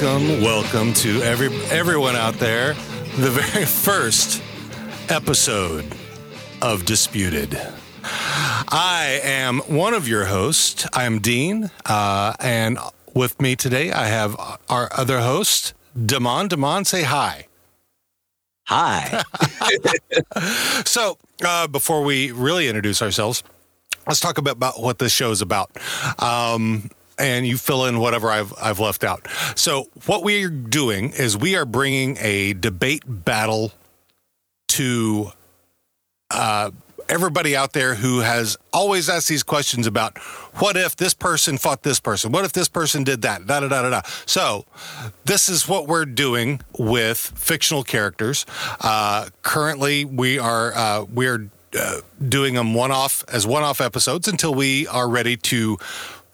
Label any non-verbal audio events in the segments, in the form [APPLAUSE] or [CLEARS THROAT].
Welcome, welcome, to every everyone out there. The very first episode of Disputed. I am one of your hosts. I am Dean, uh, and with me today I have our other host, Damon. Damon, say hi. Hi. [LAUGHS] [LAUGHS] so, uh, before we really introduce ourselves, let's talk a bit about what this show is about. Um, and you fill in whatever I've I've left out. So what we are doing is we are bringing a debate battle to uh, everybody out there who has always asked these questions about what if this person fought this person? What if this person did that? Da da da da da. So this is what we're doing with fictional characters. Uh, currently, we are uh, we're uh, doing them one off as one off episodes until we are ready to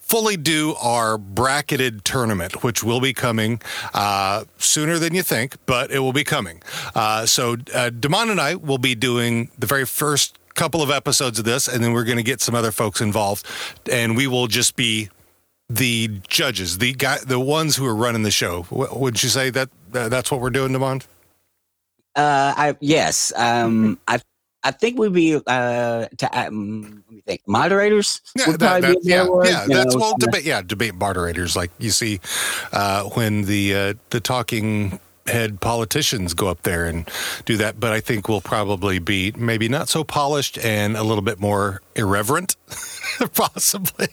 fully do our bracketed tournament, which will be coming uh, sooner than you think, but it will be coming. Uh, so, uh, Damon and I will be doing the very first couple of episodes of this, and then we're going to get some other folks involved, and we will just be the judges, the guy, the ones who are running the show. W- would you say that uh, that's what we're doing, Damon? Uh, I yes. Um, I I think we'd be uh to um, let me think moderators. Yeah, would that, that, yeah, yeah. That's know, well, debate. Yeah, debate moderators, like you see uh, when the uh, the talking head politicians go up there and do that. But I think we'll probably be maybe not so polished and a little bit more irreverent, [LAUGHS] possibly.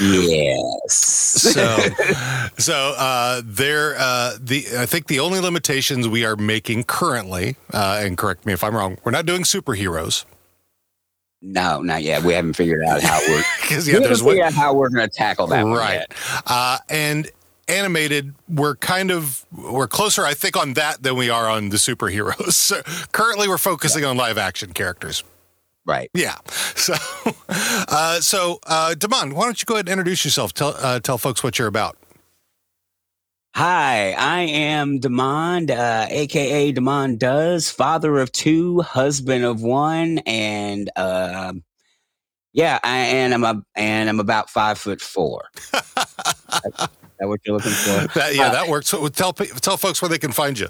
Yes. so [LAUGHS] so uh there uh the i think the only limitations we are making currently uh and correct me if i'm wrong we're not doing superheroes no, not yet. We haven't figured out how we're. [LAUGHS] because we yeah haven't there's one out how we're going to tackle that right uh and animated we're kind of we're closer i think on that than we are on the superheroes [LAUGHS] so currently we're focusing on live action characters Right. yeah [LAUGHS] so uh so uh damon why don't you go ahead and introduce yourself tell uh, tell folks what you're about Hi, I am Demond, uh, aka Demond Does, father of two, husband of one, and um, yeah, I and I'm a, and I'm about five foot four. [LAUGHS] Is that what you're looking for? That, yeah, Uh, that works. So tell tell folks where they can find you,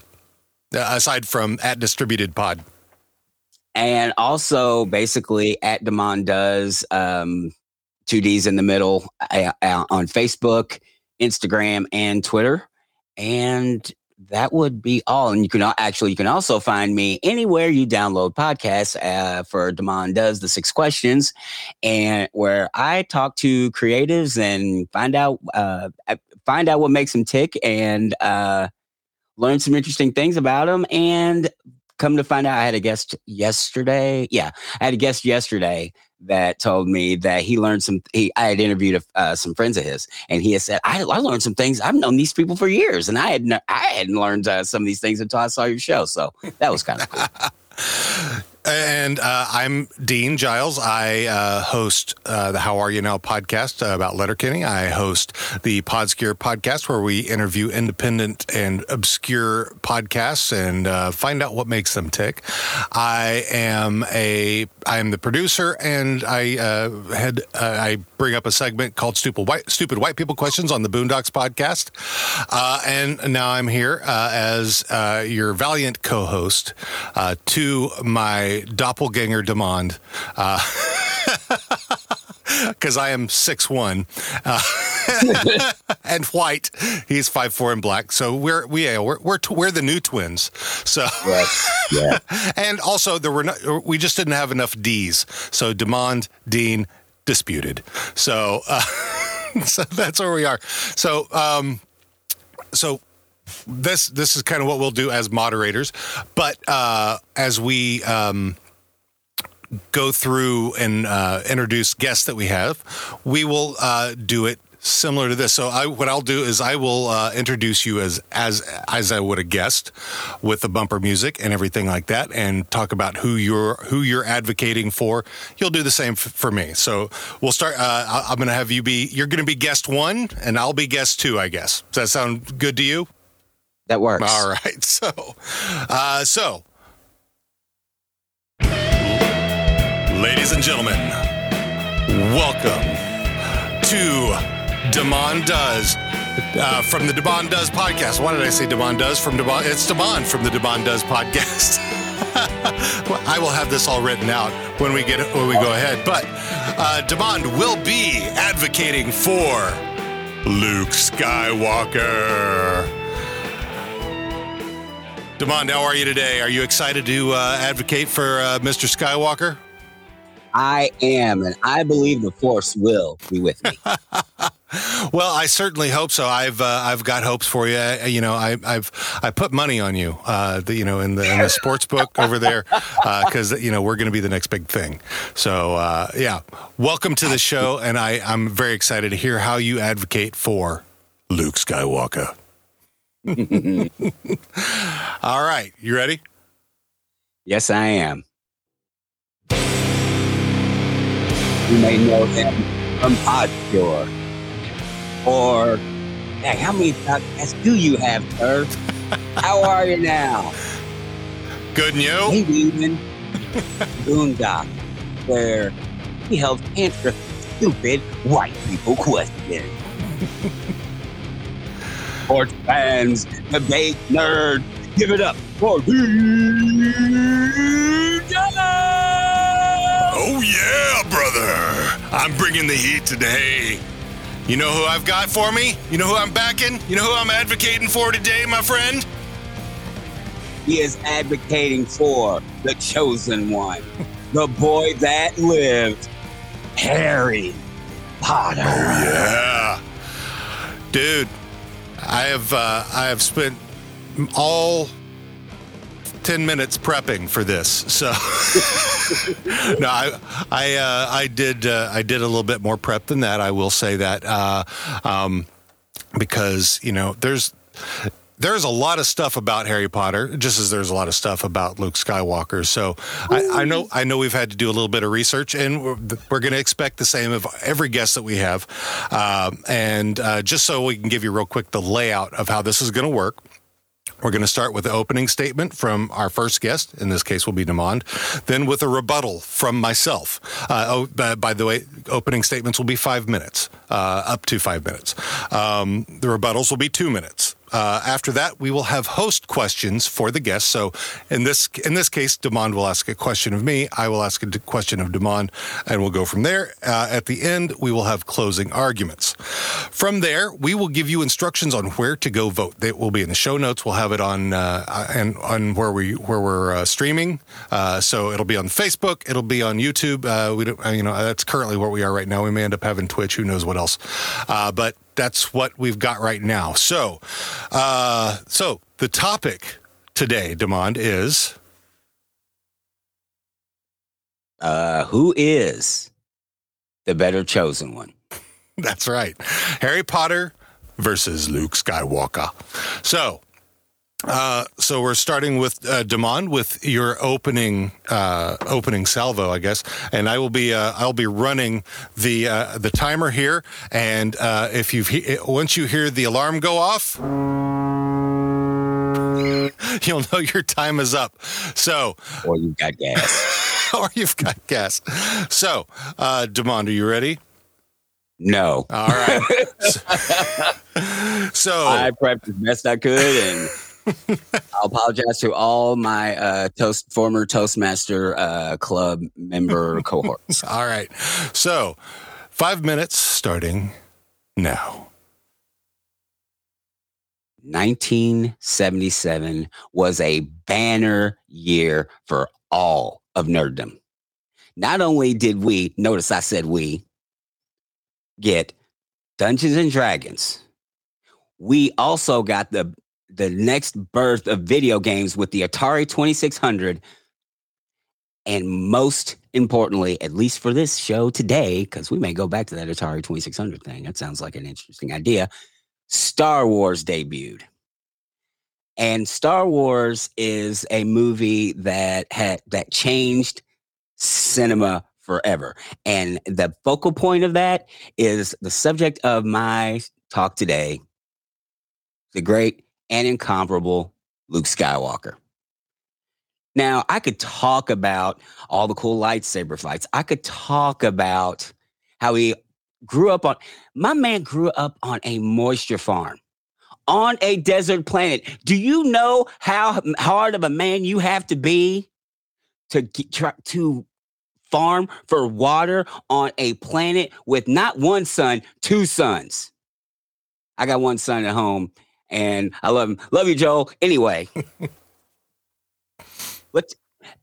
uh, aside from at Disputed Pod. And also basically at Demond does um, two D's in the middle uh, uh, on Facebook, Instagram, and Twitter, and that would be all. And you can actually you can also find me anywhere you download podcasts uh, for Demond does the six questions, and where I talk to creatives and find out uh, find out what makes them tick and uh, learn some interesting things about them and come to find out, I had a guest yesterday. Yeah, I had a guest yesterday that told me that he learned some. He, I had interviewed uh, some friends of his, and he had said, I, "I learned some things. I've known these people for years, and I had I hadn't learned uh, some of these things until I saw your show." So that was kind of cool. [LAUGHS] And uh, I'm Dean Giles. I uh, host uh, the How Are You Now podcast uh, about Letterkenny. I host the Podscure podcast where we interview independent and obscure podcasts and uh, find out what makes them tick. I am a I am the producer and I uh, had uh, I bring up a segment called Stupid White Stupid White People Questions on the Boondocks podcast. Uh, and now I'm here uh, as uh, your valiant co-host uh, to my doppelganger Demond. Because [LAUGHS] I am six one uh, [LAUGHS] and white, he's five four and black. So we're we yeah, we're we're, t- we're the new twins. So yeah, [LAUGHS] and also there were no, we just didn't have enough D's. So Demond, Dean, disputed. So uh, [LAUGHS] so that's where we are. So um, so this this is kind of what we'll do as moderators, but uh, as we um, go through and uh, introduce guests that we have, we will uh, do it similar to this. So I, what I'll do is I will uh, introduce you as as as I would a guest with the bumper music and everything like that, and talk about who you're who you're advocating for. You'll do the same f- for me. So we'll start. Uh, I- I'm going to have you be. You're going to be guest one, and I'll be guest two. I guess. Does that sound good to you? that works. All right. [LAUGHS] So, uh, so, ladies and gentlemen, welcome to Demond Does uh, from the Demond Does podcast. Why did I say Demond Does from Demond? It's Demond from the Demond Does podcast. [LAUGHS] well, I will have this all written out when we get when we go ahead. But uh, will be advocating for Luke Skywalker. Demond, how are you today? Are you excited to uh, advocate for uh, Mr. Skywalker? I am, and I believe the Force will be with me. [LAUGHS] well, I certainly hope so. I've uh, I've got hopes for you. I, you know, I, have I put money on you. Uh, the, you know, in the in the [LAUGHS] sports book over there, because uh, you know we're going to be the next big thing. So uh, yeah, welcome to the show, and I I'm very excited to hear how you advocate for Luke Skywalker. [LAUGHS] All right, you ready? Yes, I am. You may know him from Podscure. Or, hey, how many podcasts do you have, sir? [LAUGHS] how are you now? Good and you? Maybe even Boondock, where he helps answer stupid white people questions. [LAUGHS] sports fans, debate nerds. Give it up for the Oh yeah, brother! I'm bringing the heat today. You know who I've got for me? You know who I'm backing? You know who I'm advocating for today, my friend? He is advocating for the chosen one, the boy that lived, Harry Potter. Oh yeah, dude. I have uh, I have spent all 10 minutes prepping for this. So [LAUGHS] no, I I uh, I did uh, I did a little bit more prep than that. I will say that uh, um, because you know there's there's a lot of stuff about Harry Potter, just as there's a lot of stuff about Luke Skywalker. So I, I, know I know we've had to do a little bit of research, and we're, we're going to expect the same of every guest that we have. Um, and uh, just so we can give you real quick the layout of how this is going to work. We're going to start with the opening statement from our first guest. In this case, will be Demond. Then with a rebuttal from myself. Uh, oh, by the way, opening statements will be five minutes, uh, up to five minutes. Um, the rebuttals will be two minutes. Uh, after that, we will have host questions for the guests. So in this in this case, Demond will ask a question of me. I will ask a question of Demond, and we'll go from there. Uh, at the end, we will have closing arguments. From there, we will give you instructions on where to go vote. They will be in the show notes. We'll have it on uh, and on where we where we're uh, streaming. Uh, so it'll be on Facebook. It'll be on YouTube. Uh, we don't, you know that's currently where we are right now. We may end up having Twitch. Who knows what else? but that's what we've got right now. So, uh, so the topic today, Demond, is uh, who is the better chosen one? [LAUGHS] That's right, Harry Potter versus Luke Skywalker. So, uh, so we're starting with uh, Demond with your opening uh, opening salvo, I guess, and I will be uh, I'll be running the uh, the timer here, and uh, if you he- once you hear the alarm go off. [LAUGHS] You'll know your time is up. So, or you've got gas, [LAUGHS] or you've got gas. So, uh, Demond, are you ready? No. All right. [LAUGHS] so I prepped as best I could, and [LAUGHS] I'll apologize to all my uh, toast former Toastmaster uh, club member [LAUGHS] cohorts. all right. So, five minutes starting now. 1977 was a banner year for all of nerddom. Not only did we, notice I said we, get Dungeons and Dragons, we also got the the next birth of video games with the Atari 2600. And most importantly, at least for this show today, because we may go back to that Atari 2600 thing. That sounds like an interesting idea. Star Wars debuted. And Star Wars is a movie that had that changed cinema forever. And the focal point of that is the subject of my talk today, the great and incomparable Luke Skywalker. Now, I could talk about all the cool lightsaber fights. I could talk about how he grew up on my man grew up on a moisture farm on a desert planet. Do you know how hard of a man you have to be to to farm for water on a planet with not one son, two sons? I got one son at home and I love him. Love you, Joel. Anyway, [LAUGHS] let's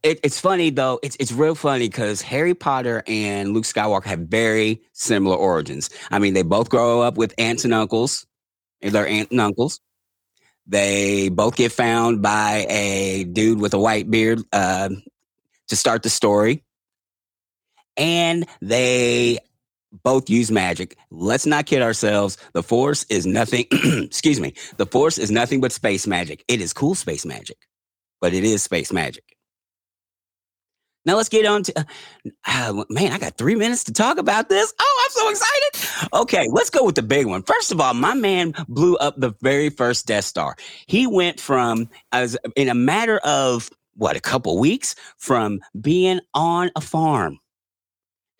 it, it's funny though. It's it's real funny because Harry Potter and Luke Skywalker have very similar origins. I mean, they both grow up with aunts and uncles. They're aunt and uncles. They both get found by a dude with a white beard uh, to start the story, and they both use magic. Let's not kid ourselves. The Force is nothing. [CLEARS THROAT] excuse me. The Force is nothing but space magic. It is cool space magic, but it is space magic. Now let's get on to, uh, man, I got three minutes to talk about this. Oh, I'm so excited. Okay, let's go with the big one. First of all, my man blew up the very first Death Star. He went from, as in a matter of what, a couple weeks from being on a farm,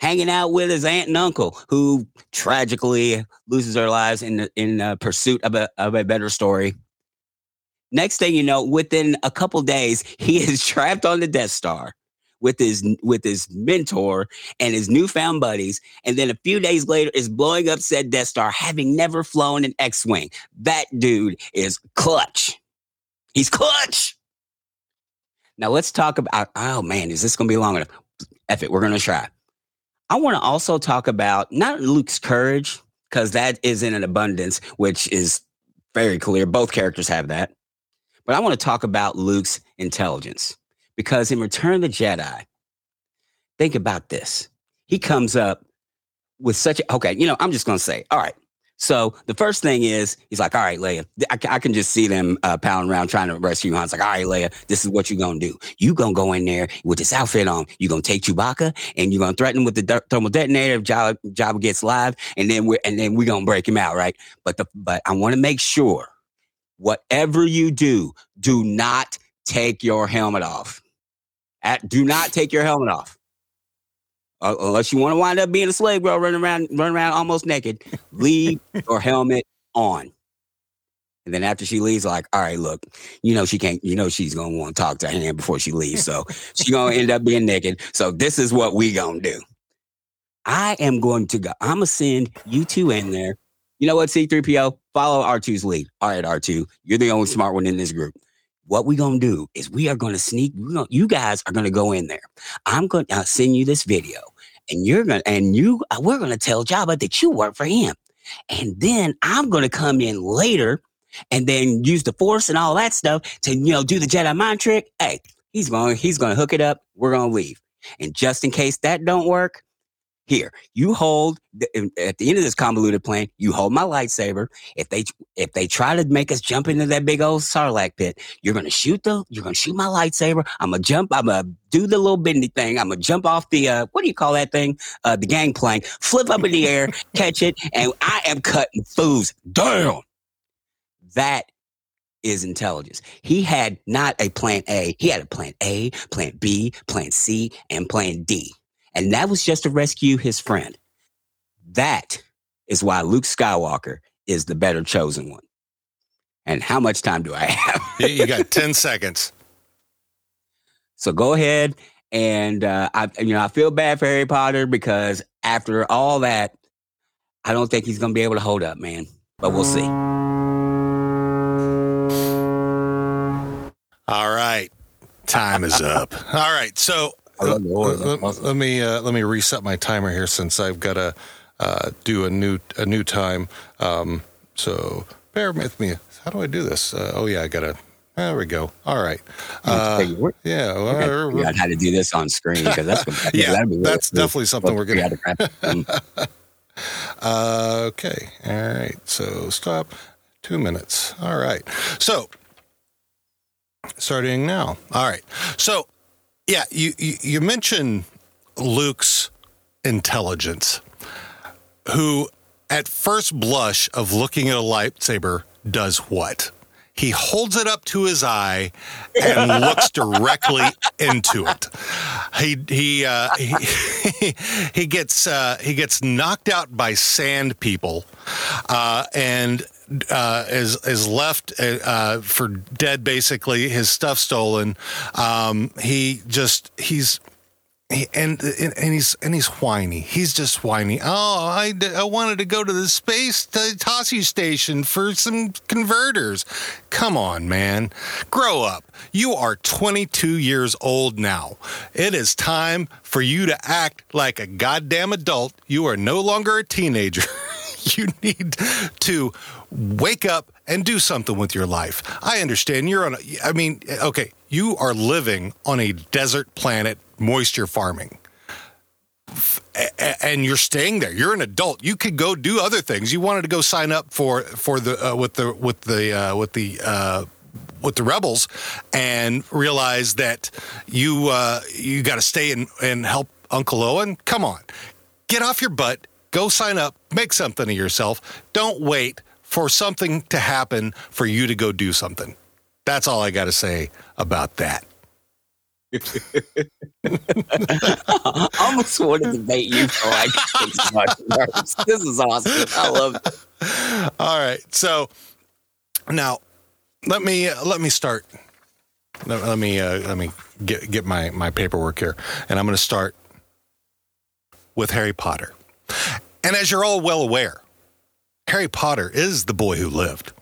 hanging out with his aunt and uncle, who tragically loses their lives in, in pursuit of a, of a better story. Next thing you know, within a couple days, [LAUGHS] he is trapped on the Death Star with his with his mentor and his newfound buddies, and then a few days later is blowing up said Death Star, having never flown an X-wing. That dude is clutch. He's clutch. Now let's talk about. Oh man, is this to be long enough? F it, we're to try. I want to also talk about not Luke's courage because that is in an abundance, which is very clear. Both characters have that. But I want to talk about Luke's intelligence. Because in Return of the Jedi, think about this. He comes up with such a, okay, you know, I'm just going to say, all right. So the first thing is, he's like, all right, Leia, I, I can just see them uh, pounding around trying to rescue Han. It's like, all right, Leia, this is what you're going to do. You're going to go in there with this outfit on. You're going to take Chewbacca and you're going to threaten him with the de- thermal detonator if Jabba, Jabba gets live. And then we're, and then we're going to break him out, right? But the, but I want to make sure whatever you do, do not take your helmet off. At, do not take your helmet off. Uh, unless you want to wind up being a slave girl running around, running around almost naked, leave [LAUGHS] your helmet on. And then after she leaves, like, all right, look, you know she can't, you know she's gonna want to talk to him before she leaves, so [LAUGHS] she's gonna end up being naked. So this is what we gonna do. I am going to go. I'm gonna send you two in there. You know what, C3PO? Follow R2's lead. All right, R2, you're the only smart one in this group what we're gonna do is we are gonna sneak. Gonna, you guys are gonna go in there. I'm gonna send you this video, and you're gonna and you uh, we're gonna tell Jabba that you work for him, and then I'm gonna come in later, and then use the Force and all that stuff to you know do the Jedi mind trick. Hey, he's going he's gonna hook it up. We're gonna leave, and just in case that don't work, here you hold at the end of this convoluted plan you hold my lightsaber if they if they try to make us jump into that big old sarlacc pit you're gonna shoot the you're gonna shoot my lightsaber i'm gonna jump i'm gonna do the little bendy thing i'm gonna jump off the uh what do you call that thing uh the gangplank flip up in the air [LAUGHS] catch it and i am cutting fools down that is intelligence. He had not a plan A. He had a plan A, plan B, plan C, and plan D. And that was just to rescue his friend. That is why Luke Skywalker is the better chosen one. And how much time do I have? [LAUGHS] you got [LAUGHS] 10 seconds. So go ahead. And uh, I, you know, I feel bad for Harry Potter because after all that, I don't think he's going to be able to hold up, man. But we'll see. All right. Time is up. All right. So let, let, me uh, let me reset my timer here since I've got to uh, do a new a new time. Um, so bear with me. How do I do this? Uh, oh yeah, I gotta. There we go. All right. Uh, yeah. Well, we got how to do this on screen because that's what, [LAUGHS] yeah, that's definitely something we're gonna. Mm. [LAUGHS] uh, okay. All right. So stop. Two minutes. All right. So starting now. All right. So yeah, you, you, you mentioned Luke's intelligence, who at first blush of looking at a lightsaber does what? he holds it up to his eye and [LAUGHS] looks directly into it. He he uh, he, [LAUGHS] he gets uh, he gets knocked out by sand people, uh, and uh, is is left uh, for dead. Basically, his stuff stolen. Um, he just he's and, and he's and he's whiny. He's just whiny. Oh, I, I wanted to go to the space to Tosche station for some converters. Come on, man, grow up. You are 22 years old now. It is time for you to act like a goddamn adult. You are no longer a teenager. [LAUGHS] you need to wake up and do something with your life. I understand you're on. A, I mean, okay, you are living on a desert planet moisture farming and you're staying there. You're an adult. You could go do other things. You wanted to go sign up for for the uh, with the with the uh, with the uh, with the rebels, and realize that you uh, you got to stay and and help Uncle Owen. Come on, get off your butt. Go sign up. Make something of yourself. Don't wait for something to happen for you to go do something. That's all I got to say about that. [LAUGHS] I almost want to debate you for like six [LAUGHS] months. This is awesome. I love it. All right. So now let me uh, let me start. Let, let me uh, let me get get my my paperwork here, and I'm going to start with Harry Potter. And as you're all well aware, Harry Potter is the boy who lived.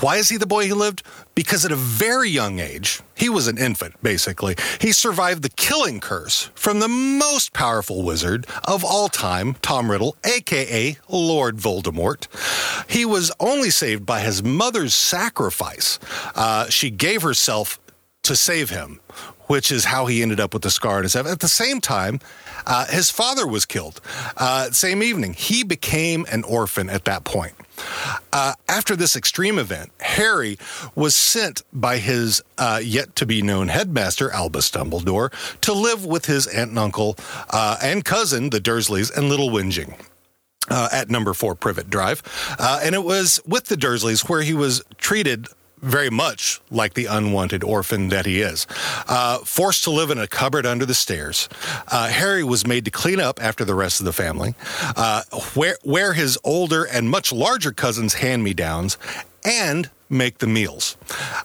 Why is he the boy who lived? Because at a very young age, he was an infant, basically. He survived the killing curse from the most powerful wizard of all time, Tom Riddle, aka Lord Voldemort. He was only saved by his mother's sacrifice. Uh, she gave herself to save him, which is how he ended up with the scar on his head. At the same time, uh, his father was killed. Uh, same evening, he became an orphan at that point. Uh, after this extreme event, Harry was sent by his uh, yet to be known headmaster, Albus Dumbledore, to live with his aunt and uncle uh, and cousin, the Dursleys, and Little Whinging. Uh, at number four Privet Drive. Uh, and it was with the Dursleys where he was treated very much like the unwanted orphan that he is. Uh, forced to live in a cupboard under the stairs, uh, Harry was made to clean up after the rest of the family, uh, wear, wear his older and much larger cousins' hand me downs, and make the meals.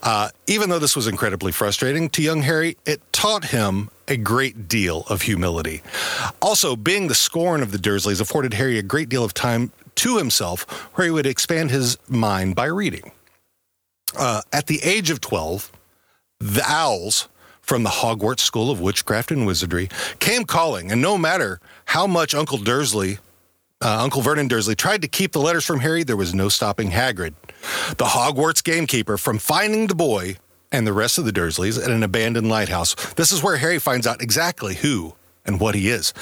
Uh, even though this was incredibly frustrating to young Harry, it taught him a great deal of humility. Also, being the scorn of the Dursleys afforded Harry a great deal of time to himself where he would expand his mind by reading. Uh, at the age of 12, the owls from the Hogwarts School of Witchcraft and Wizardry came calling, and no matter how much Uncle Dursley, uh, Uncle Vernon Dursley, tried to keep the letters from Harry, there was no stopping Hagrid, the Hogwarts gamekeeper, from finding the boy and the rest of the Dursleys at an abandoned lighthouse. This is where Harry finds out exactly who and what he is.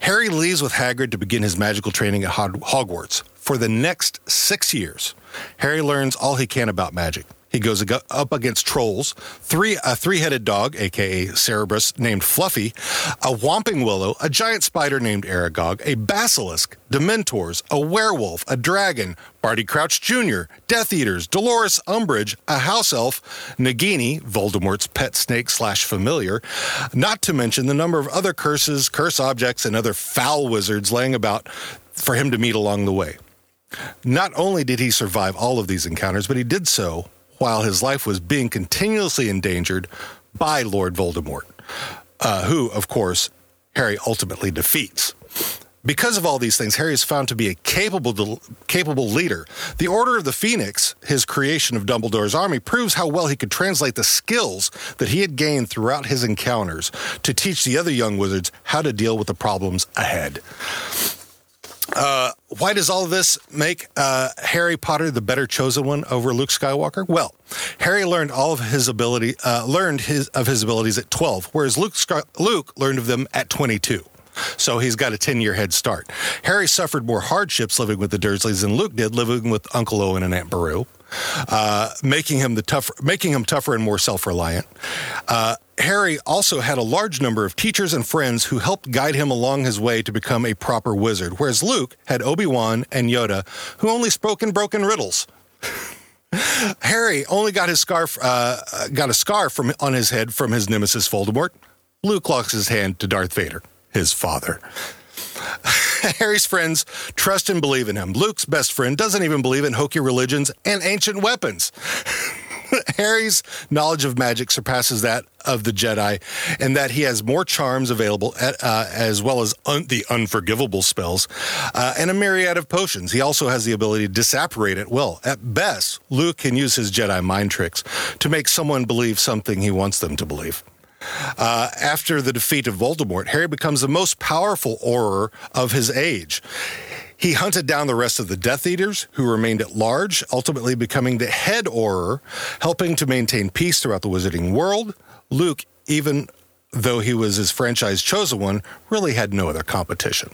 Harry leaves with Hagrid to begin his magical training at Hogwarts. For the next six years, Harry learns all he can about magic. He goes up against trolls, three a three-headed dog, aka Cerberus, named Fluffy, a whomping willow, a giant spider named Aragog, a basilisk, dementors, a werewolf, a dragon, Barty Crouch Jr., Death Eaters, Dolores Umbridge, a house elf, Nagini, Voldemort's pet snake slash familiar, not to mention the number of other curses, curse objects, and other foul wizards laying about for him to meet along the way. Not only did he survive all of these encounters, but he did so while his life was being continuously endangered by Lord Voldemort, uh, who, of course, Harry ultimately defeats. Because of all these things, Harry is found to be a capable, capable leader. The Order of the Phoenix, his creation of Dumbledore's army, proves how well he could translate the skills that he had gained throughout his encounters to teach the other young wizards how to deal with the problems ahead. Uh, why does all this make uh, Harry Potter the better chosen one over Luke Skywalker? Well, Harry learned all of his ability, uh, learned his of his abilities at 12, whereas Luke Luke learned of them at 22. So he's got a 10 year head start. Harry suffered more hardships living with the Dursleys than Luke did living with Uncle Owen and Aunt Beru. Uh, making him the tougher, making him tougher and more self-reliant. Uh, Harry also had a large number of teachers and friends who helped guide him along his way to become a proper wizard, whereas Luke had Obi Wan and Yoda, who only spoke in broken riddles. [LAUGHS] Harry only got his scarf, uh, got a scar from on his head from his nemesis Voldemort. Luke locks his hand to Darth Vader, his father. [LAUGHS] Harry's friends trust and believe in him. Luke's best friend doesn't even believe in hokey religions and ancient weapons. [LAUGHS] [LAUGHS] Harry's knowledge of magic surpasses that of the Jedi, and that he has more charms available, at, uh, as well as un- the unforgivable spells, uh, and a myriad of potions. He also has the ability to disapparate at will. At best, Luke can use his Jedi mind tricks to make someone believe something he wants them to believe. Uh, after the defeat of Voldemort, Harry becomes the most powerful Auror of his age. He hunted down the rest of the Death Eaters, who remained at large, ultimately becoming the head Auror, helping to maintain peace throughout the wizarding world. Luke, even though he was his franchise chosen one, really had no other competition.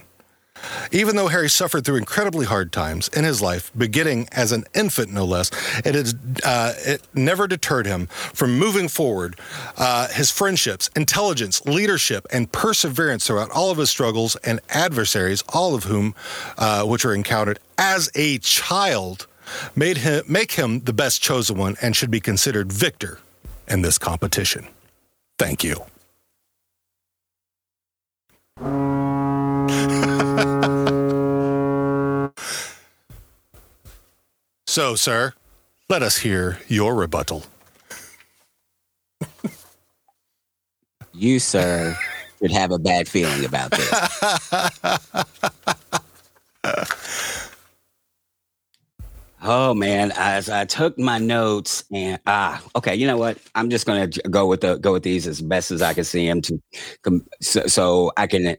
Even though Harry suffered through incredibly hard times in his life, beginning as an infant no less, it, is, uh, it never deterred him from moving forward. Uh, his friendships, intelligence, leadership, and perseverance throughout all of his struggles and adversaries, all of whom uh, which were encountered as a child, made him make him the best chosen one and should be considered victor in this competition. Thank you. So, sir, let us hear your rebuttal. You, sir, should have a bad feeling about this. oh man, as I took my notes and ah, okay, you know what? I'm just gonna go with the go with these as best as I can see them to, so, so I can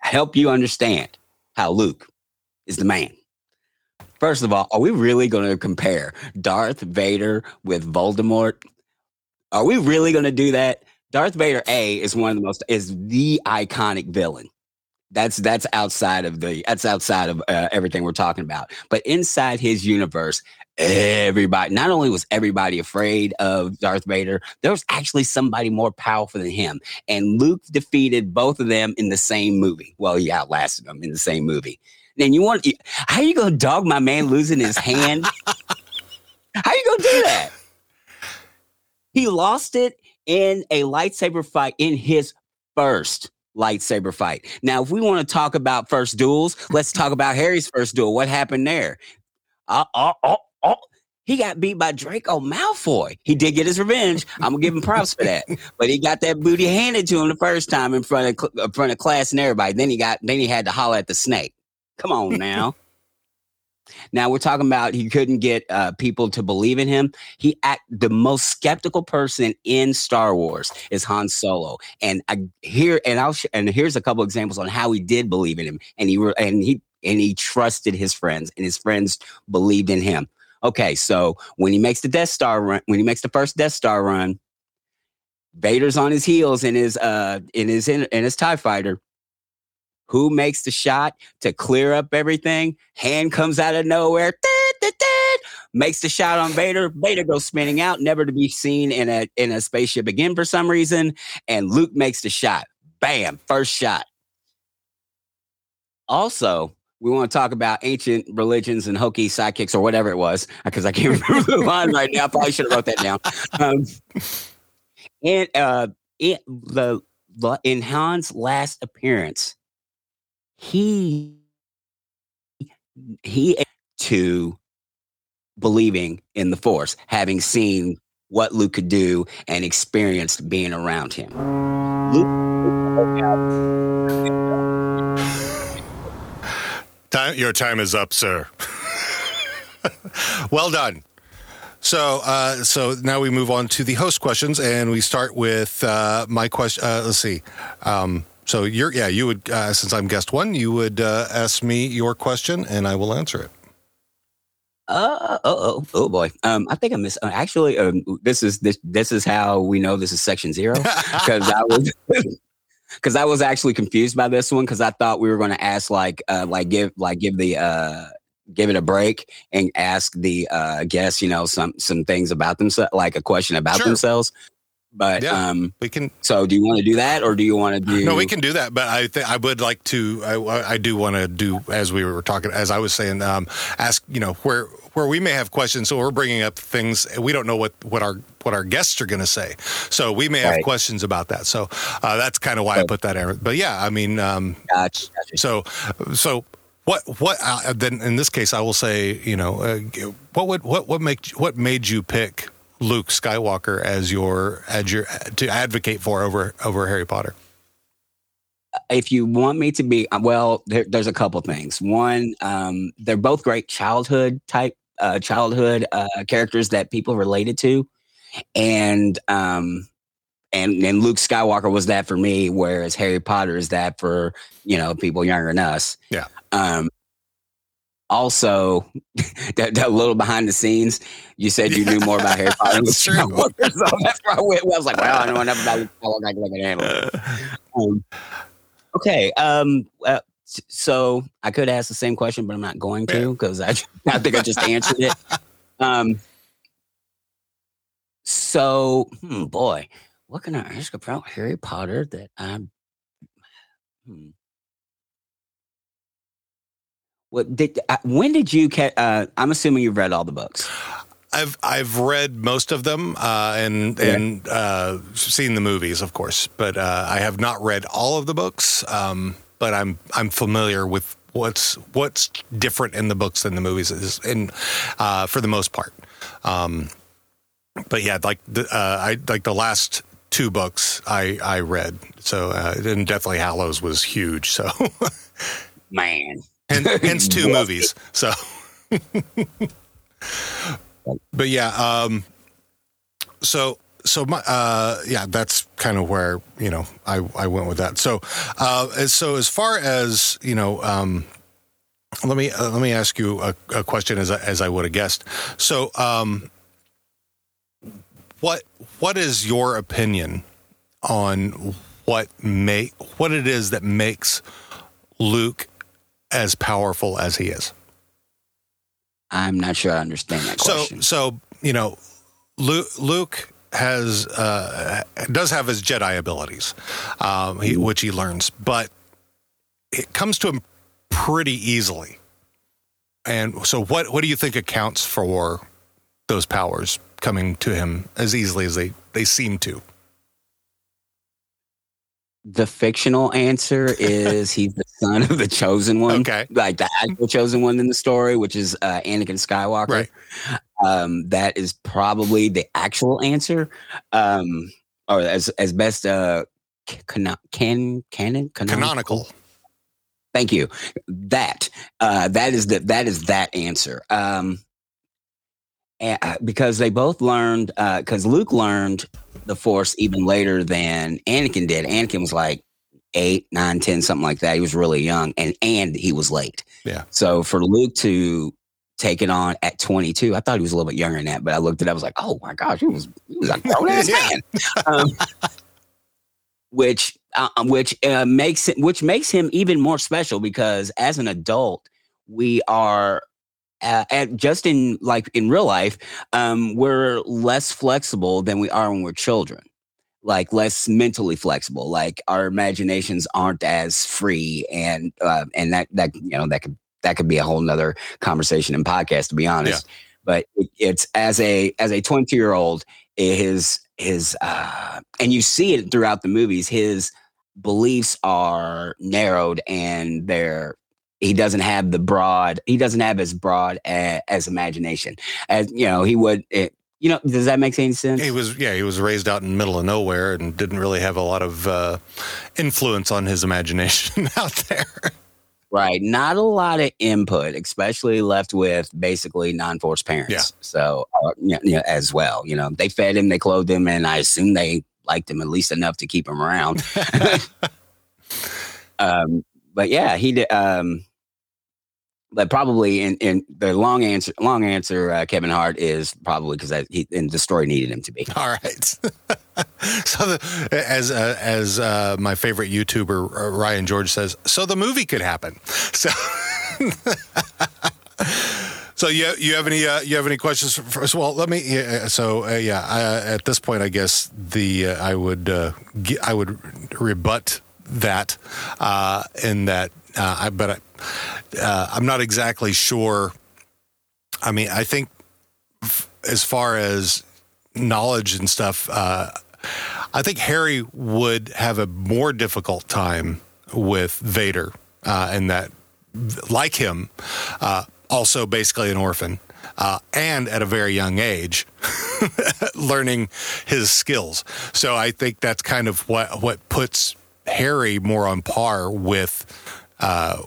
help you understand how Luke is the man. First of all, are we really going to compare Darth Vader with Voldemort? Are we really going to do that? Darth Vader A is one of the most is the iconic villain. That's that's outside of the that's outside of uh, everything we're talking about. But inside his universe, everybody not only was everybody afraid of Darth Vader, there was actually somebody more powerful than him. And Luke defeated both of them in the same movie. Well, he outlasted them in the same movie. And you want how you gonna dog my man losing his hand? how you gonna do that? He lost it in a lightsaber fight in his first lightsaber fight. Now, if we want to talk about first duels, let's talk about Harry's first duel. What happened there? Uh, uh, uh, uh, he got beat by Draco Malfoy. He did get his revenge. I'm gonna give him props for that. But he got that booty handed to him the first time in front of in front of class and everybody. Then he got then he had to holler at the snake. Come on [LAUGHS] now. now we're talking about he couldn't get uh, people to believe in him. He act the most skeptical person in Star Wars is Han Solo, and I here and I'll sh- and here's a couple examples on how he did believe in him, and he re- and he and he trusted his friends, and his friends believed in him. Okay, so when he makes the Death Star run, when he makes the first Death Star run, Vader's on his heels in his uh in his in, in his Tie Fighter who makes the shot to clear up everything? Han comes out of nowhere, [LAUGHS] makes the shot on Vader. Vader goes spinning out, never to be seen in a in a spaceship again for some reason. And Luke makes the shot. Bam, first shot. Also, we want to talk about ancient religions and hokey sidekicks or whatever it was, because I can't [LAUGHS] remember the line right now. I probably should have wrote that down. Um, and uh, it, the in Han's last appearance, he he to believing in the force having seen what luke could do and experienced being around him luke time, your time is up sir [LAUGHS] well done so, uh, so now we move on to the host questions, and we start with uh, my question. Uh, let's see. Um, so you're yeah you would uh, since I'm guest one you would uh, ask me your question and I will answer it. Uh oh oh oh boy. Um, I think I missed. Uh, actually, um, this is this this is how we know this is section zero [LAUGHS] because I was [LAUGHS] because I was actually confused by this one because I thought we were going to ask like uh like give like give the uh give it a break and ask the uh guests you know some some things about themselves like a question about sure. themselves But Yeah. um, We can so do you want to do that, or do you want to do? No, we can do that, but I think I would like to. I, I do want to do as we were talking, as I was saying, um, ask you know where where we may have questions. So we're bringing up things we don't know what what our what our guests are going to say. So we may have questions about that. So uh, that's kind of why I put that in. But yeah, I mean, um, Gotcha, gotcha. so so what what uh, then in this case I will say you know uh, what would what what make what made you pick Luke Skywalker as your as your to advocate for over over Harry Potter. if you want me to be well there, there's a couple things one um, they're both great childhood type uh, childhood uh, characters that people related to and um and and luke skywalker was that for me whereas harry potter is that for you know people younger than us Yeah. um also [LAUGHS] that, that little behind the scenes you said you knew more about harry [LAUGHS] potter That's true. [LAUGHS] So that's why I, went, I was like well i know enough about luke i can look at handle it um, okay. Um. Uh, so I could ask the same question, but I'm not going to because I, I think I just answered it. Um. So, hmm, boy, what can I ask about Harry Potter that I? Hmm. What did? Uh, when did you? Uh, I'm assuming you've read all the books. I've I've read most of them uh, and Yeah. and uh, seen the movies, of course, but uh, I have not read all of the books. Um, but I'm I'm familiar with what's what's different in the books than the movies is, in uh, for the most part. Um, but yeah, like the uh, I like the last two books I I read. So uh, and Deathly Hallows was huge. So [LAUGHS] Man, and [LAUGHS] hence two movies. So, [LAUGHS] but yeah, um, so so my uh, yeah, that's kind of where you know I I went with that. So, uh, so as far as you know, um, let me uh, let me ask you a, a question as I, as I would have guessed. So, um, what what is your opinion on what make what it is that makes Luke as powerful as he is. I'm not sure I understand that So, question. so you know, Luke, Luke has uh, does have his Jedi abilities, um, he, which he learns, but it comes to him pretty easily. And so, what what do you think accounts for those powers coming to him as easily as they they seem to? The fictional answer [LAUGHS] is he's the son of the chosen one. Okay, Like the actual chosen one in the story, which is uh, Anakin Skywalker. Right. Um, that is probably the actual answer. Um, or as as best uh can can canon canonical. Thank you. That uh, that is the that is that answer. Um, and, uh, because they both learned because Luke learned the Force even later than Anakin did. Anakin was like eight, nine, ten, something like that. He was really young, and and he was late. Yeah. So for Luke to take it on at 22, I thought he was a little bit younger than that, but I looked at it, I was like, oh my gosh, he was he was a grown ass man. Um, which uh, which uh, makes it which makes him even more special because as an adult we are uh, at just in like in real life um, we're less flexible than we are when we're children. Like less mentally flexible. Like our imaginations aren't as free and uh, and that that you know that could that could be a whole nother conversation and podcast to be honest. But it, it's as a as a 20 year old his his uh and you see it throughout the movies his beliefs are narrowed and they're he doesn't have the broad he doesn't have as broad a, as imagination as you know he would it, you know does that make any sense He was yeah, he was raised out in the middle of nowhere and didn't really have a lot of uh, influence on his imagination [LAUGHS] out there. right not a lot of input especially left with basically non-forced parents Yeah. so uh, yeah, yeah, as well you know they fed him they clothed him and i assume they liked him at least enough to keep him around [LAUGHS] [LAUGHS] um, but yeah, he did. Um, but probably in, in the long answer, long answer, uh, Kevin Hart is probably because he the story needed him to be. [LAUGHS] All right. [LAUGHS] so the, as uh, as uh, my favorite YouTuber uh, Ryan George says, so the movie could happen. [LAUGHS] So So you you have any uh, you have any questions for us? Well, let me. So uh, yeah, I, at this point, I guess the I would I would rebut that in that uh, I but I, uh, I'm not exactly sure. I mean, I think f- as far as knowledge and stuff, uh, I think Harry would have a more difficult time with Vader, uh, and that, like him, also basically an orphan, uh, and at a very young age, [LAUGHS] learning his skills. So I think that's kind of what what puts Harry more on par with. Uh,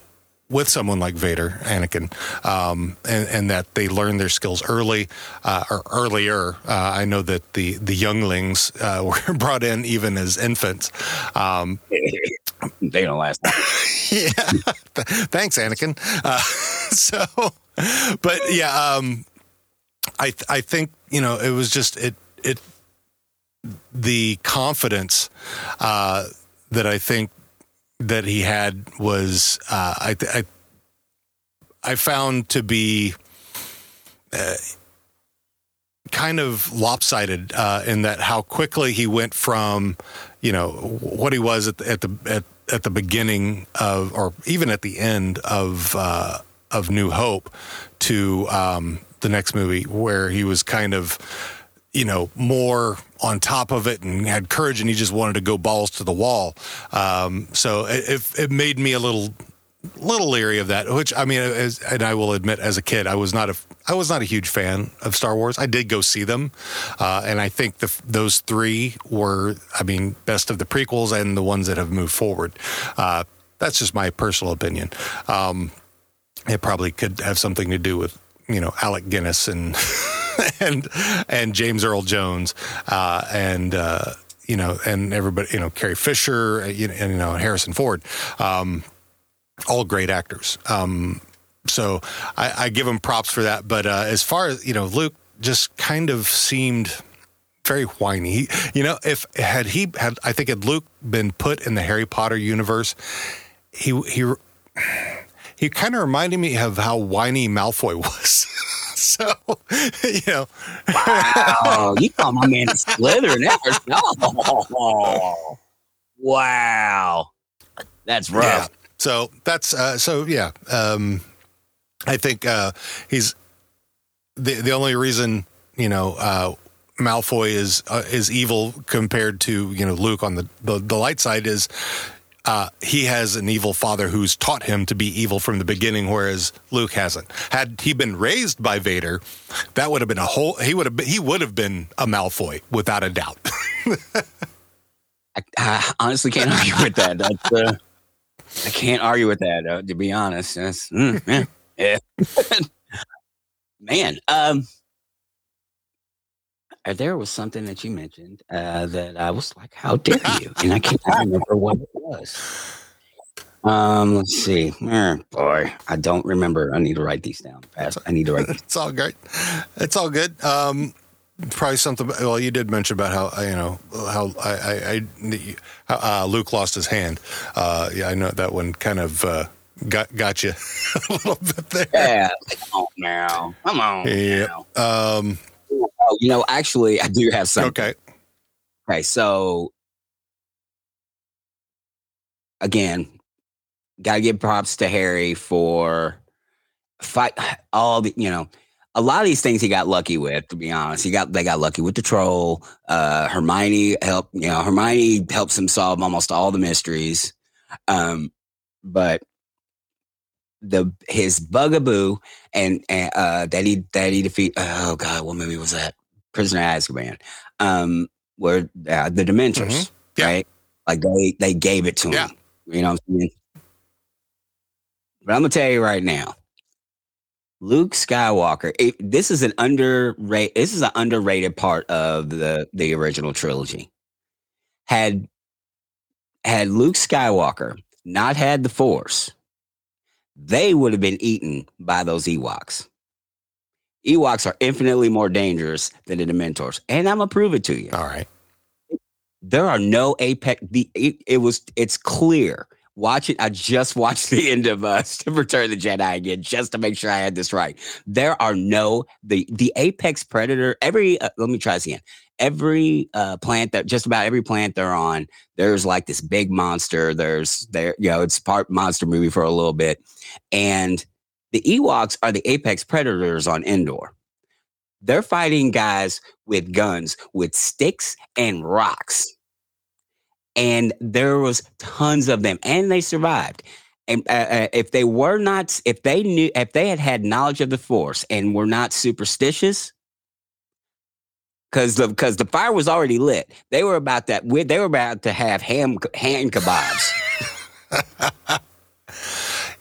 with someone like Vader, Anakin, um, and, and, that they learn their skills early uh, or earlier. Uh, I know that the the younglings uh, [LAUGHS] were brought in even as infants. Um, [LAUGHS] they don't last. yeah, [LAUGHS] thanks, Anakin. Uh, so, but yeah, um, I I think you know it was just it it the confidence uh, that I think that he had was uh, I, I I found to be uh, kind of lopsided uh, in that how quickly he went from you know what he was at the at the at, at the beginning of or even at the end of uh, of New Hope to um, the next movie where he was kind of you know, more on top of it and had courage and he just wanted to go balls to the wall. Um, so it, it made me a little little leery of that which i mean as, and i will admit as a kid i was not a i was not a huge fan of star wars. I did go see them uh, and i think the, those three were i mean best of the prequels and the ones that have moved forward. Uh, that's just my personal opinion. Um, it probably could have something to do with you know alec guinness and [LAUGHS] and and James Earl Jones uh, and uh, you know and everybody you know Carrie Fisher uh, you know, and you know Harrison Ford, um, all great actors. Um, so I, I, give him props for that. But uh, as far as you know, Luke just kind of seemed very whiny. He, you know, if had he had, I think had Luke been put in the Harry Potter universe, he he he kind of reminded me of how whiny Malfoy [LAUGHS] was. [LAUGHS] so, you know. wow. You call my man Slytherin. That No. [LAUGHS] [LAUGHS] wow. That's rough. Yeah. So that's, uh, so yeah. Um, I think uh, he's the, the only reason, you know, uh, Malfoy is uh, is evil compared to you know Luke on the, the, the light side is uh, he has an evil father who's taught him to be evil from the beginning, whereas Luke hasn't. Had he been raised by Vader, that would have been a whole. He would have been, he would have been a Malfoy without a doubt. [LAUGHS] I, I, honestly can't argue with that. Uh, I can't argue with that. Uh, to be honest, mm, yeah, yeah. [LAUGHS] man. Um, uh, there was something that you mentioned uh, that I was like, "How dare you?" and I can't remember what it was. Um, let's see. Oh, boy, I don't remember. I need to write these down fast. I need to write. [LAUGHS] it's all great. It's all good. Um, probably something. Well, you did mention about how you know how I, I, I uh, Luke lost his hand. Uh, yeah, I know that one kind of uh, got got you [LAUGHS] a little bit there. Yeah, come on now, come on. Yeah. Now. Um, Oh, you know, actually, I do have some. Okay. Okay. So, again, got to give props to Harry for fight [SIGHS] all the, you know, a lot of these things he got lucky with, to be honest. He got they got lucky with the troll. Uh, Hermione helped, you know, Hermione helps him solve almost all the mysteries. Um, but the his bugaboo and, and uh, that he that he defeat. Oh God, what movie was that? Prisoner of Azkaban. Um, where uh, the Dementors, mm-hmm. yeah. right? Like they they gave it to him. Yeah. You know what I'm saying? But I'm gonna tell you right now, Luke Skywalker. It, this is an underrated. This is an underrated part of the the original trilogy. Had had Luke Skywalker not had the Force, they would have been eaten by those Ewoks. Ewoks are infinitely more dangerous than the Dementors, and I'm gonna prove it to you. All right. There are no apex. The it, it was. It's clear watch it. I just [LAUGHS] watched the end of uh, [LAUGHS] Return the Jedi again, just to make sure I had this right. There are no the the apex predator. Every uh, let me try this again. Every uh, plant that just about every plant they're on, there's like this big monster. There's there, you know, it's part monster movie for a little bit, and the Ewoks are the apex predators on Endor. They're fighting guys with guns, with sticks and rocks and there was tons of them and they survived. And uh, uh, if they were not if they knew if they had had knowledge of the force and were not superstitious because the because the fire was already lit. They were about that they were about to have ham hand kebabs. [LAUGHS]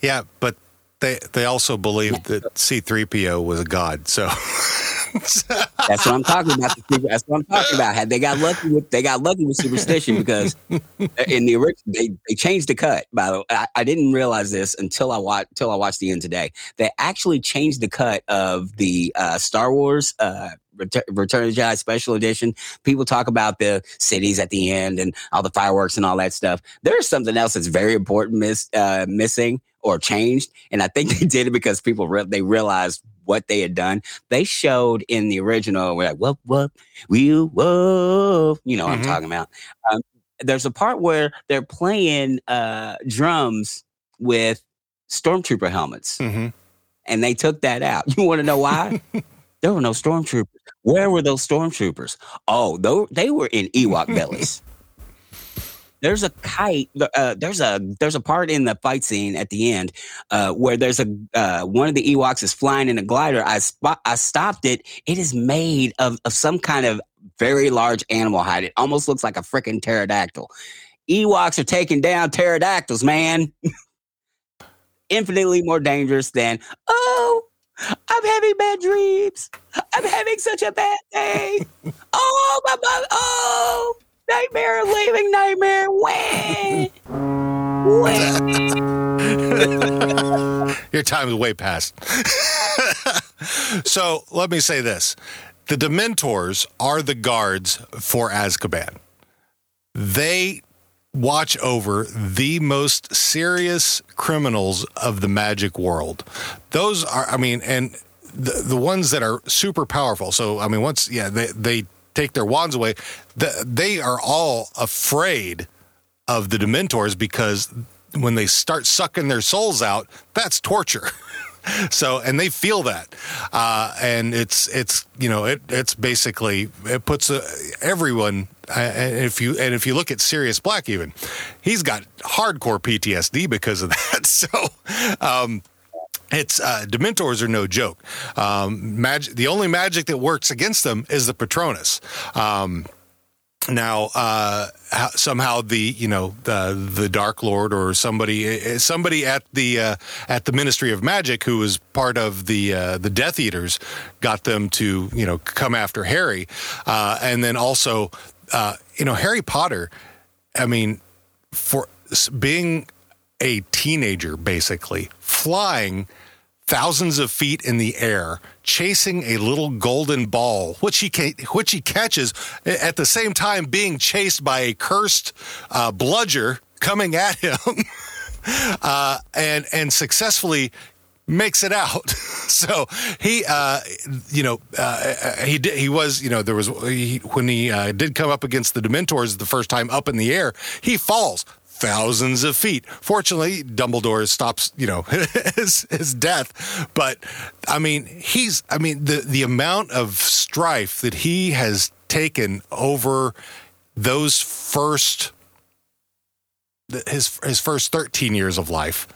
Yeah but they they also believed that c3po was a god so [LAUGHS] That's what I'm talking about. That's what I'm talking about. They got lucky with they got lucky with superstition because in the original they, they changed the cut. By the way, I, I didn't realize this until I watched until I watched the end today. They actually changed the cut of the uh, Star Wars uh, Return of Jedi Special Edition. People talk about the cities at the end and all the fireworks and all that stuff. There's something else that's very important miss, uh, missing or changed, and I think they did it because people re- they realized what they had done. They showed in the original, we're like, whoop, whoop, we, whoop. You know what mm-hmm. I'm talking about. Um, there's a part where they're playing uh, drums with stormtrooper helmets. Mm-hmm. And they took that out. [LAUGHS] You want to know why? there were no stormtroopers. Where were those stormtroopers? Oh, they were in Ewok bellies there's a kite. Uh, there's a there's a part in the fight scene at the end uh, where there's a uh, one of the Ewoks is flying in a glider. I spot I stopped it. It is made of of some kind of very large animal hide. It almost looks like a freaking pterodactyl. Ewoks are taking down pterodactyls, man. [LAUGHS] Infinitely more dangerous than oh. I'm having bad dreams. I'm having such a bad day. [LAUGHS] Oh, my, my, oh, Nightmare, leaving nightmare. Wah. [LAUGHS] Your time is way past. [LAUGHS] so let me say this the Dementors are the guards for Azkaban. They watch over the most serious criminals of the magic world. Those are, I mean, and the, the ones that are super powerful. So, I mean, once, yeah, they, they take their wands away, the, they are all afraid of the Dementors because when they start sucking their souls out, that's torture. [LAUGHS] so and they feel that uh, and it's it's you know it it's basically it puts uh, everyone uh, and if you and if you look at Sirius Black even he's got hardcore PTSD because of [LAUGHS] that so um, it's uh, Dementors are no joke. Um, magic. The only magic that works against them is the Patronus. Um, now, uh, somehow the you know the the Dark Lord or somebody eh, somebody at the uh, at the Ministry of Magic who was part of the uh, the Death Eaters got them to you know come after Harry, uh, and then also uh, you know Harry Potter. I mean, for being a teenager, basically flying thousands of feet in the air, chasing a little golden ball, which he which he catches at the same time being chased by a cursed uh, bludger coming at him, [LAUGHS] uh, and and successfully makes it out. [LAUGHS] so he, uh, you know, uh, he did, he was, you know, there was he, when he uh, did come up against the Dementors the first time up in the air, he falls thousands of feet. Fortunately, Dumbledore stops, you know, [LAUGHS] his, his death. But I mean, he's, I mean, the, the amount of strife that he has taken over those first, his, his first 13 years of life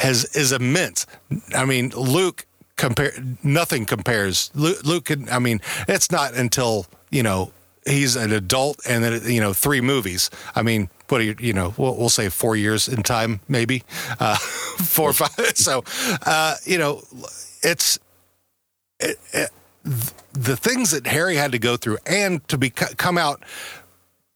has, is immense. I mean, Luke compare, nothing compares. Luke, Luke can, I mean, it's not until, you know, he's an adult and then, you know, three movies. I mean, what do you, you know, we'll, we'll say four years in time, maybe uh, [LAUGHS] four or five. [LAUGHS] So, uh, you know, it's it, it, the things that Harry had to go through and to be come out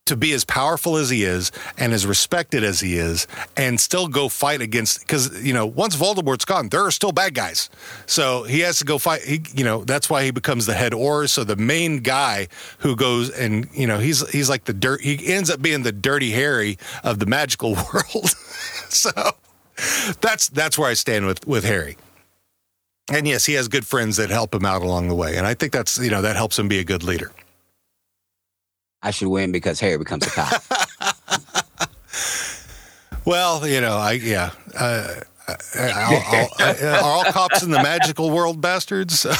to be as powerful as he is and as respected as he is and still go fight against because you know once voldemort's gone there are still bad guys. So he has to go fight he, you know that's why he becomes the head or so the main guy who goes and you know he's he's like the dirt he ends up being the dirty harry of the magical [LAUGHS] world. So that's that's where i stand with with harry. And yes he has good friends that help him out along the way. And i think that's you know that helps him be a good leader I should win because Harry becomes a cop. [LAUGHS] well, you know, I yeah. Uh, I'll, I'll, uh, are all cops in the magical world bastards? [LAUGHS]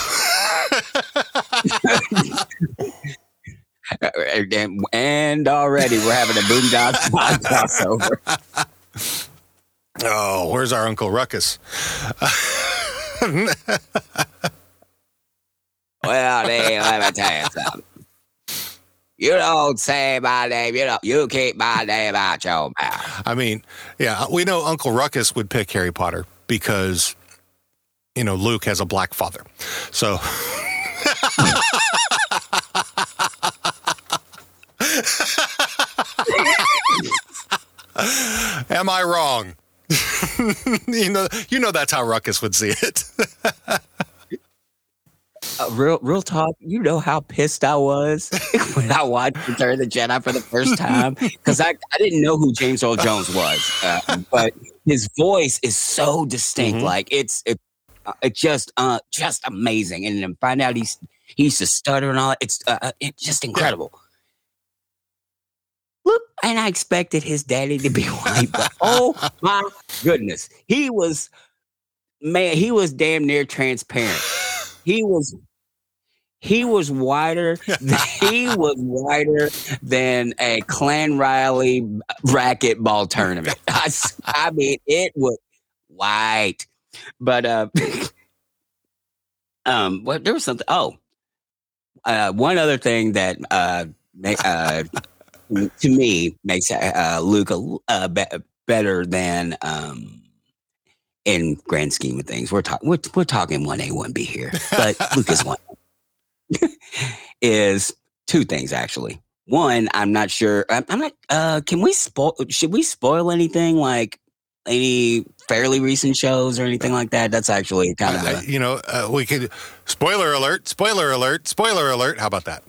and, and already we're having a Boondock [LAUGHS] crossover. Oh, where's our Uncle Ruckus? well, they, let me tell you something. You don't say my name. You don't. You keep my name out your mouth. I mean, yeah, we know Uncle Ruckus would pick Harry Potter because you know Luke has a black father. So. [LAUGHS] Am I wrong? [LAUGHS] you know, you know that's how Ruckus would see it. [LAUGHS] Uh, real, real talk. You know how pissed I was [LAUGHS] when I watched Return of the Jedi for the first time because I, I didn't know who James Earl Jones was, uh, but his voice is so distinct. Mm-hmm. Like it's it, uh, it just uh just amazing. And then find out he's he used to stutter and all. It's uh, uh it's just incredible. Look, and I expected his daddy to be [LAUGHS] white, but oh my goodness, he was man, he was damn near transparent. He was he was wider. [LAUGHS] [LAUGHS] he was wider than a Clan Riley racquetball tournament. [LAUGHS] I, I mean, it was white. But uh, um, what there was something. Oh, uh, one other thing that uh, uh to me makes uh, Luke a uh, be- better than um in grand scheme of things. We're talking we're, we're talking one A one B here, but Luke is one is two things actually. One, I'm not sure. I'm, I'm not. Uh, can we spoil? Should we spoil anything like any fairly recent shows or anything like that? That's actually kind of uh, you know uh, we could spoiler alert, spoiler alert, spoiler alert. How about that?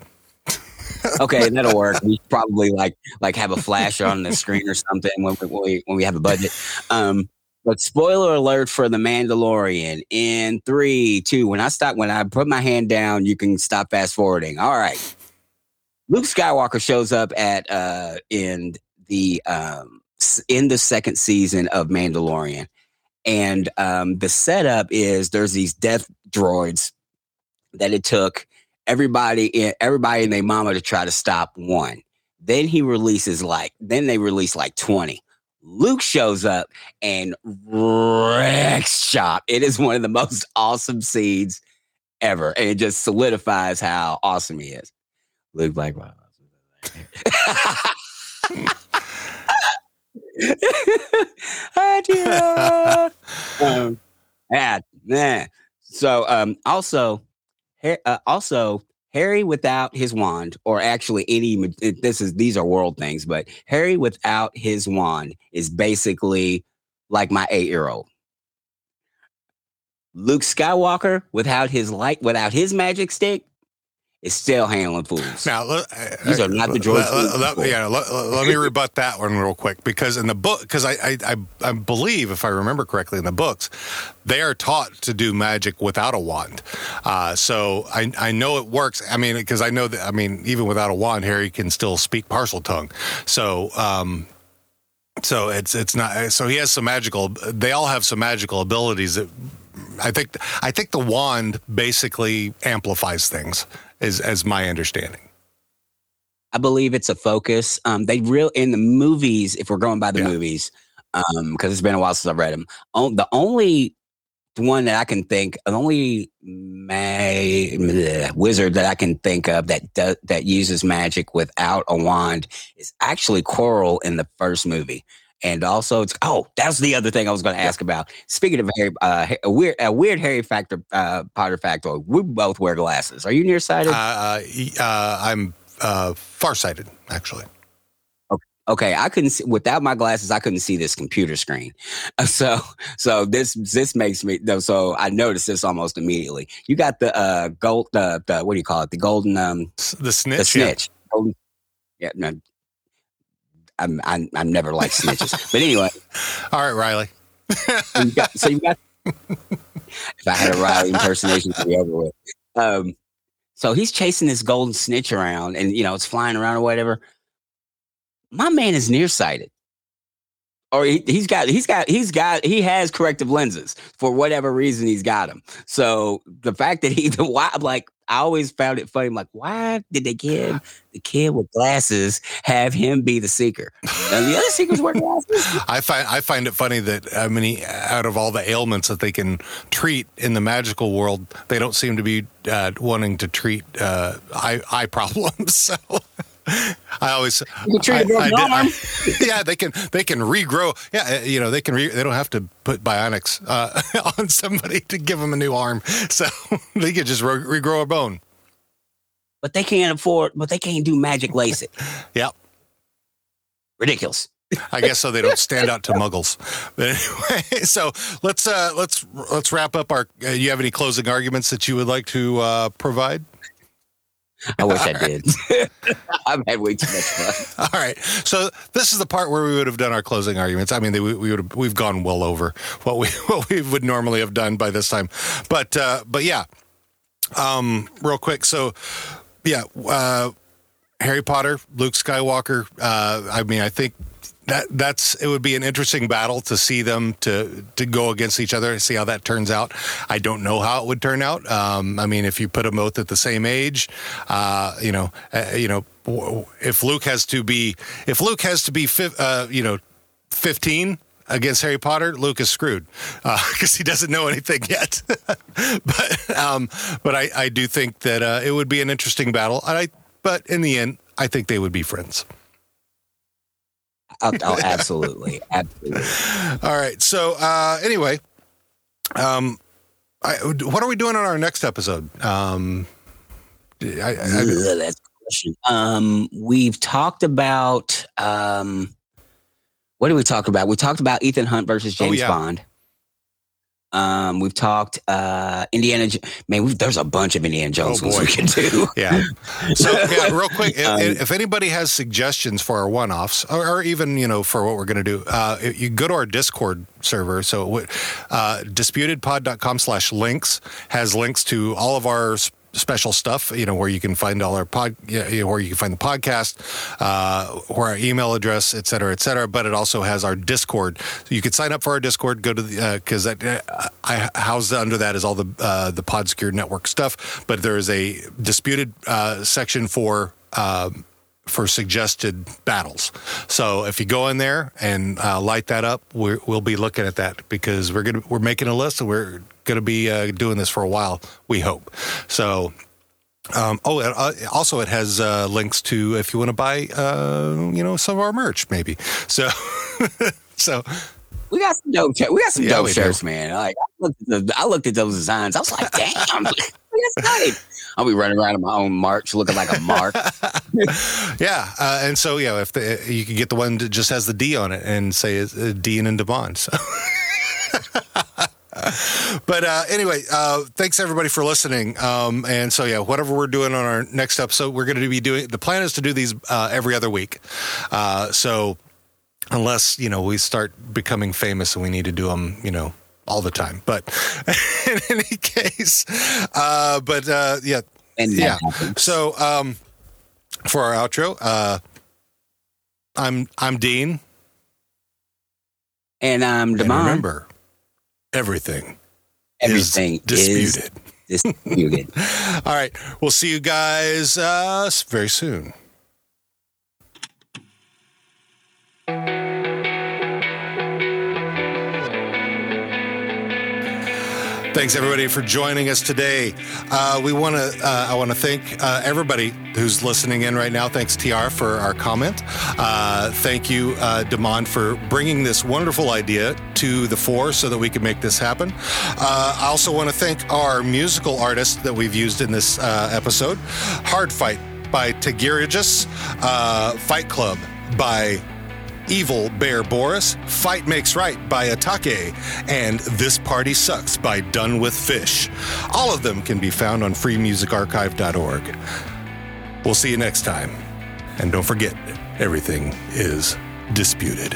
okay, [LAUGHS] that'll work. We probably like like have a flash on the screen or something when we, when we, when we have a budget. Um, but spoiler alert for The Mandalorian in three, two. When I stop, when I put my hand down, you can stop fast forwarding. All right. Luke Skywalker shows up at uh in the um in the second season of Mandalorian. And um the setup is there's these death droids that it took everybody everybody and their mama to try to stop one. Then he releases like then they release like 20. Luke shows up and wrecks shop. It is one of the most [LAUGHS] awesome scenes ever. And it just solidifies how awesome he is. Luke like, wow. [LAUGHS] [LAUGHS] um, yeah, man. So um also uh, also Harry without his wand, or actually any this is these are world things, but Harry without his wand is basically like my eight year old. Luke Skywalker without his light, without his magic stick, is still handling fools. Now, uh, these are not the droids. Let, let, yeah, let, let, me rebut that one real quick because in the book, because I, I, I, I, believe, if I remember correctly, in the books, they are taught to do magic without a wand. Uh, so I, I know it works. I mean, because I know that, I mean, even without a wand, Harry can still speak Parseltongue. So, um, so it's it's not so he has some magical they all have some magical abilities that I think I think the wand basically amplifies things is as my understanding. I believe it's a focus. Um, they real in the movies, if we're going by the yeah. movies, um, because it's been a while since I've read them. Oh, the only one that I can think, the only ma- wizard that I can think of that does, that uses magic without a wand is actually Quirrell in the first movie. And also, it's oh, that's the other thing I was going to ask about. Speaking of Harry, uh, a weird, a weird Harry factor, uh, Potter factor. We both wear glasses. Are you nearsighted? Uh, uh, uh I'm uh, farsighted, actually. okay, I couldn't see without my glasses. I couldn't see this computer screen. [LAUGHS] So, so this this makes me. So I noticed this almost immediately. You got the uh gold. The, the what do you call it? The golden um The snitch. the snitch. Golden, yeah, no. I'm I'm I'm never like snitches. but anyway, [LAUGHS] All right, Riley. [LAUGHS] so you got. So you got if I had a Riley impersonation, it'd be over with. Um, so he's chasing this golden snitch around, and you know it's flying around or whatever. My man is nearsighted, or he, he's got he's got he's got he has corrective lenses for whatever reason he's got them. So the fact that he [LAUGHS] the why like I always found it funny. I'm like, why did they give [LAUGHS] the kid with glasses have him be the seeker? And the other seekers wear glasses. [LAUGHS] I find I find it funny that I mean, out of all the ailments that they can treat in the magical world, they don't seem to be uh, wanting to treat uh, eye eye problems. So [LAUGHS] I always, You can treat a broken did- arm. [LAUGHS] yeah, they can they can regrow. Yeah, uh, you know they can. Re, they don't have to put bionics uh, [LAUGHS] on somebody to give them a new arm, so they can just re- regrow a bone. But they can't afford. But they can't do magic LASIK. yep. Ridiculous. I guess so they don't stand out to muggles. But anyway, so let's uh, let's let's wrap up our. Uh, you have any closing arguments that you would like to uh, provide? I wish I did. [LAUGHS] I've had way too much fun. [LAUGHS] All right. So this is the part where we would have done our closing arguments. I mean, they, we, we would have, we've gone well over what we [LAUGHS] what we would normally have done by this time, but uh, but yeah. Um, real quick. So yeah, uh, Harry Potter, Luke Skywalker. Uh, I mean, I think that that's it would be an interesting battle to see them to to go against each other, see how that turns out. I don't know how it would turn out. Um, I mean, if you put them both at the same age, uh, you know, uh, you know, if Luke has to be if Luke has to be, fi- uh, you know, fifteen. Against Harry Potter, Luke is screwed [LAUGHS] because he doesn't know anything yet. [LAUGHS] but um, but I, I do think that uh, it would be an interesting battle. I but in the end, I think they would be friends. Oh, oh, absolutely, absolutely. [LAUGHS] All right. So uh, anyway, um, I, what are we doing on our next episode? Um, I, I, Ugh, that's a question. Um, we've talked about um, what did we talk about? We talked about Ethan Hunt versus Oh, James yeah. Bond. Um, we've talked uh, Indiana. Man, we've, there's a bunch of Indiana Jones Oh, ones we can do. [LAUGHS] yeah. So [LAUGHS] yeah, real quick, if, Um, if anybody has suggestions for our one-offs, or, or even you know for what we're going to do, uh, you go to our Discord server. So uh, disputedpod.com slash links has links to all of our special stuff. You know where you can find all our pod, you know, where you can find the podcast, uh, where our email address, et cetera, et cetera. But it also has our Discord. So you could sign up for our Discord. Go to the because that uh, I house under that is all the uh, the Podscure Network stuff. But there is a disputed uh, section for. Um, for suggested battles. So if you go in there and uh, light that up, we're, we'll be looking at that because we're gonna we're making a list and we're gonna be uh, doing this for a while. We hope. So. Um, oh, and, uh, also it has uh, links to if you want to buy, uh, you know, some of our merch, maybe. So, [LAUGHS] so We got some dope. shirts. We got some Yeah, dope we do. shirts, man. Like I looked, at the, I looked at those designs. I was like, damn, [LAUGHS] that's great. I'll be running around in my own march, looking like a mark. [LAUGHS] yeah, uh, and so yeah, if the, you can get the one that just has the D on it and say it's uh, Dean and Devon. So. [LAUGHS] But uh, anyway, uh, thanks everybody for listening. Um, and so yeah, whatever we're doing on our next episode, we're going to be doing. The plan is to do these uh, every other week. Uh, so unless you know we start becoming famous and we need to do them, you know, all the time. But [LAUGHS] in any case, uh, but uh, yeah, And yeah. happens. So um, for our outro, uh, I'm I'm Dean. and I'm And Demond. remember, everything Everything is disputed. is disputed. [LAUGHS] All right, we'll see you guys uh, very soon. Thanks everybody for joining us today. Uh, we want to. Uh, I want to thank uh, everybody who's listening in right now. Thanks TR for our comment. Uh, thank you, uh, Demond, for bringing this wonderful idea to the fore so that we can make this happen. Uh, I also want to thank our musical artists that we've used in this uh, episode. Hard Fight by Tigirigis, uh, Fight Club by Evil Bear Boris, Fight Makes Right by Atake, and This Party Sucks by Done with Fish. All of them can be found on freemusicarchive.org. We'll see you next time. And don't forget, everything is disputed.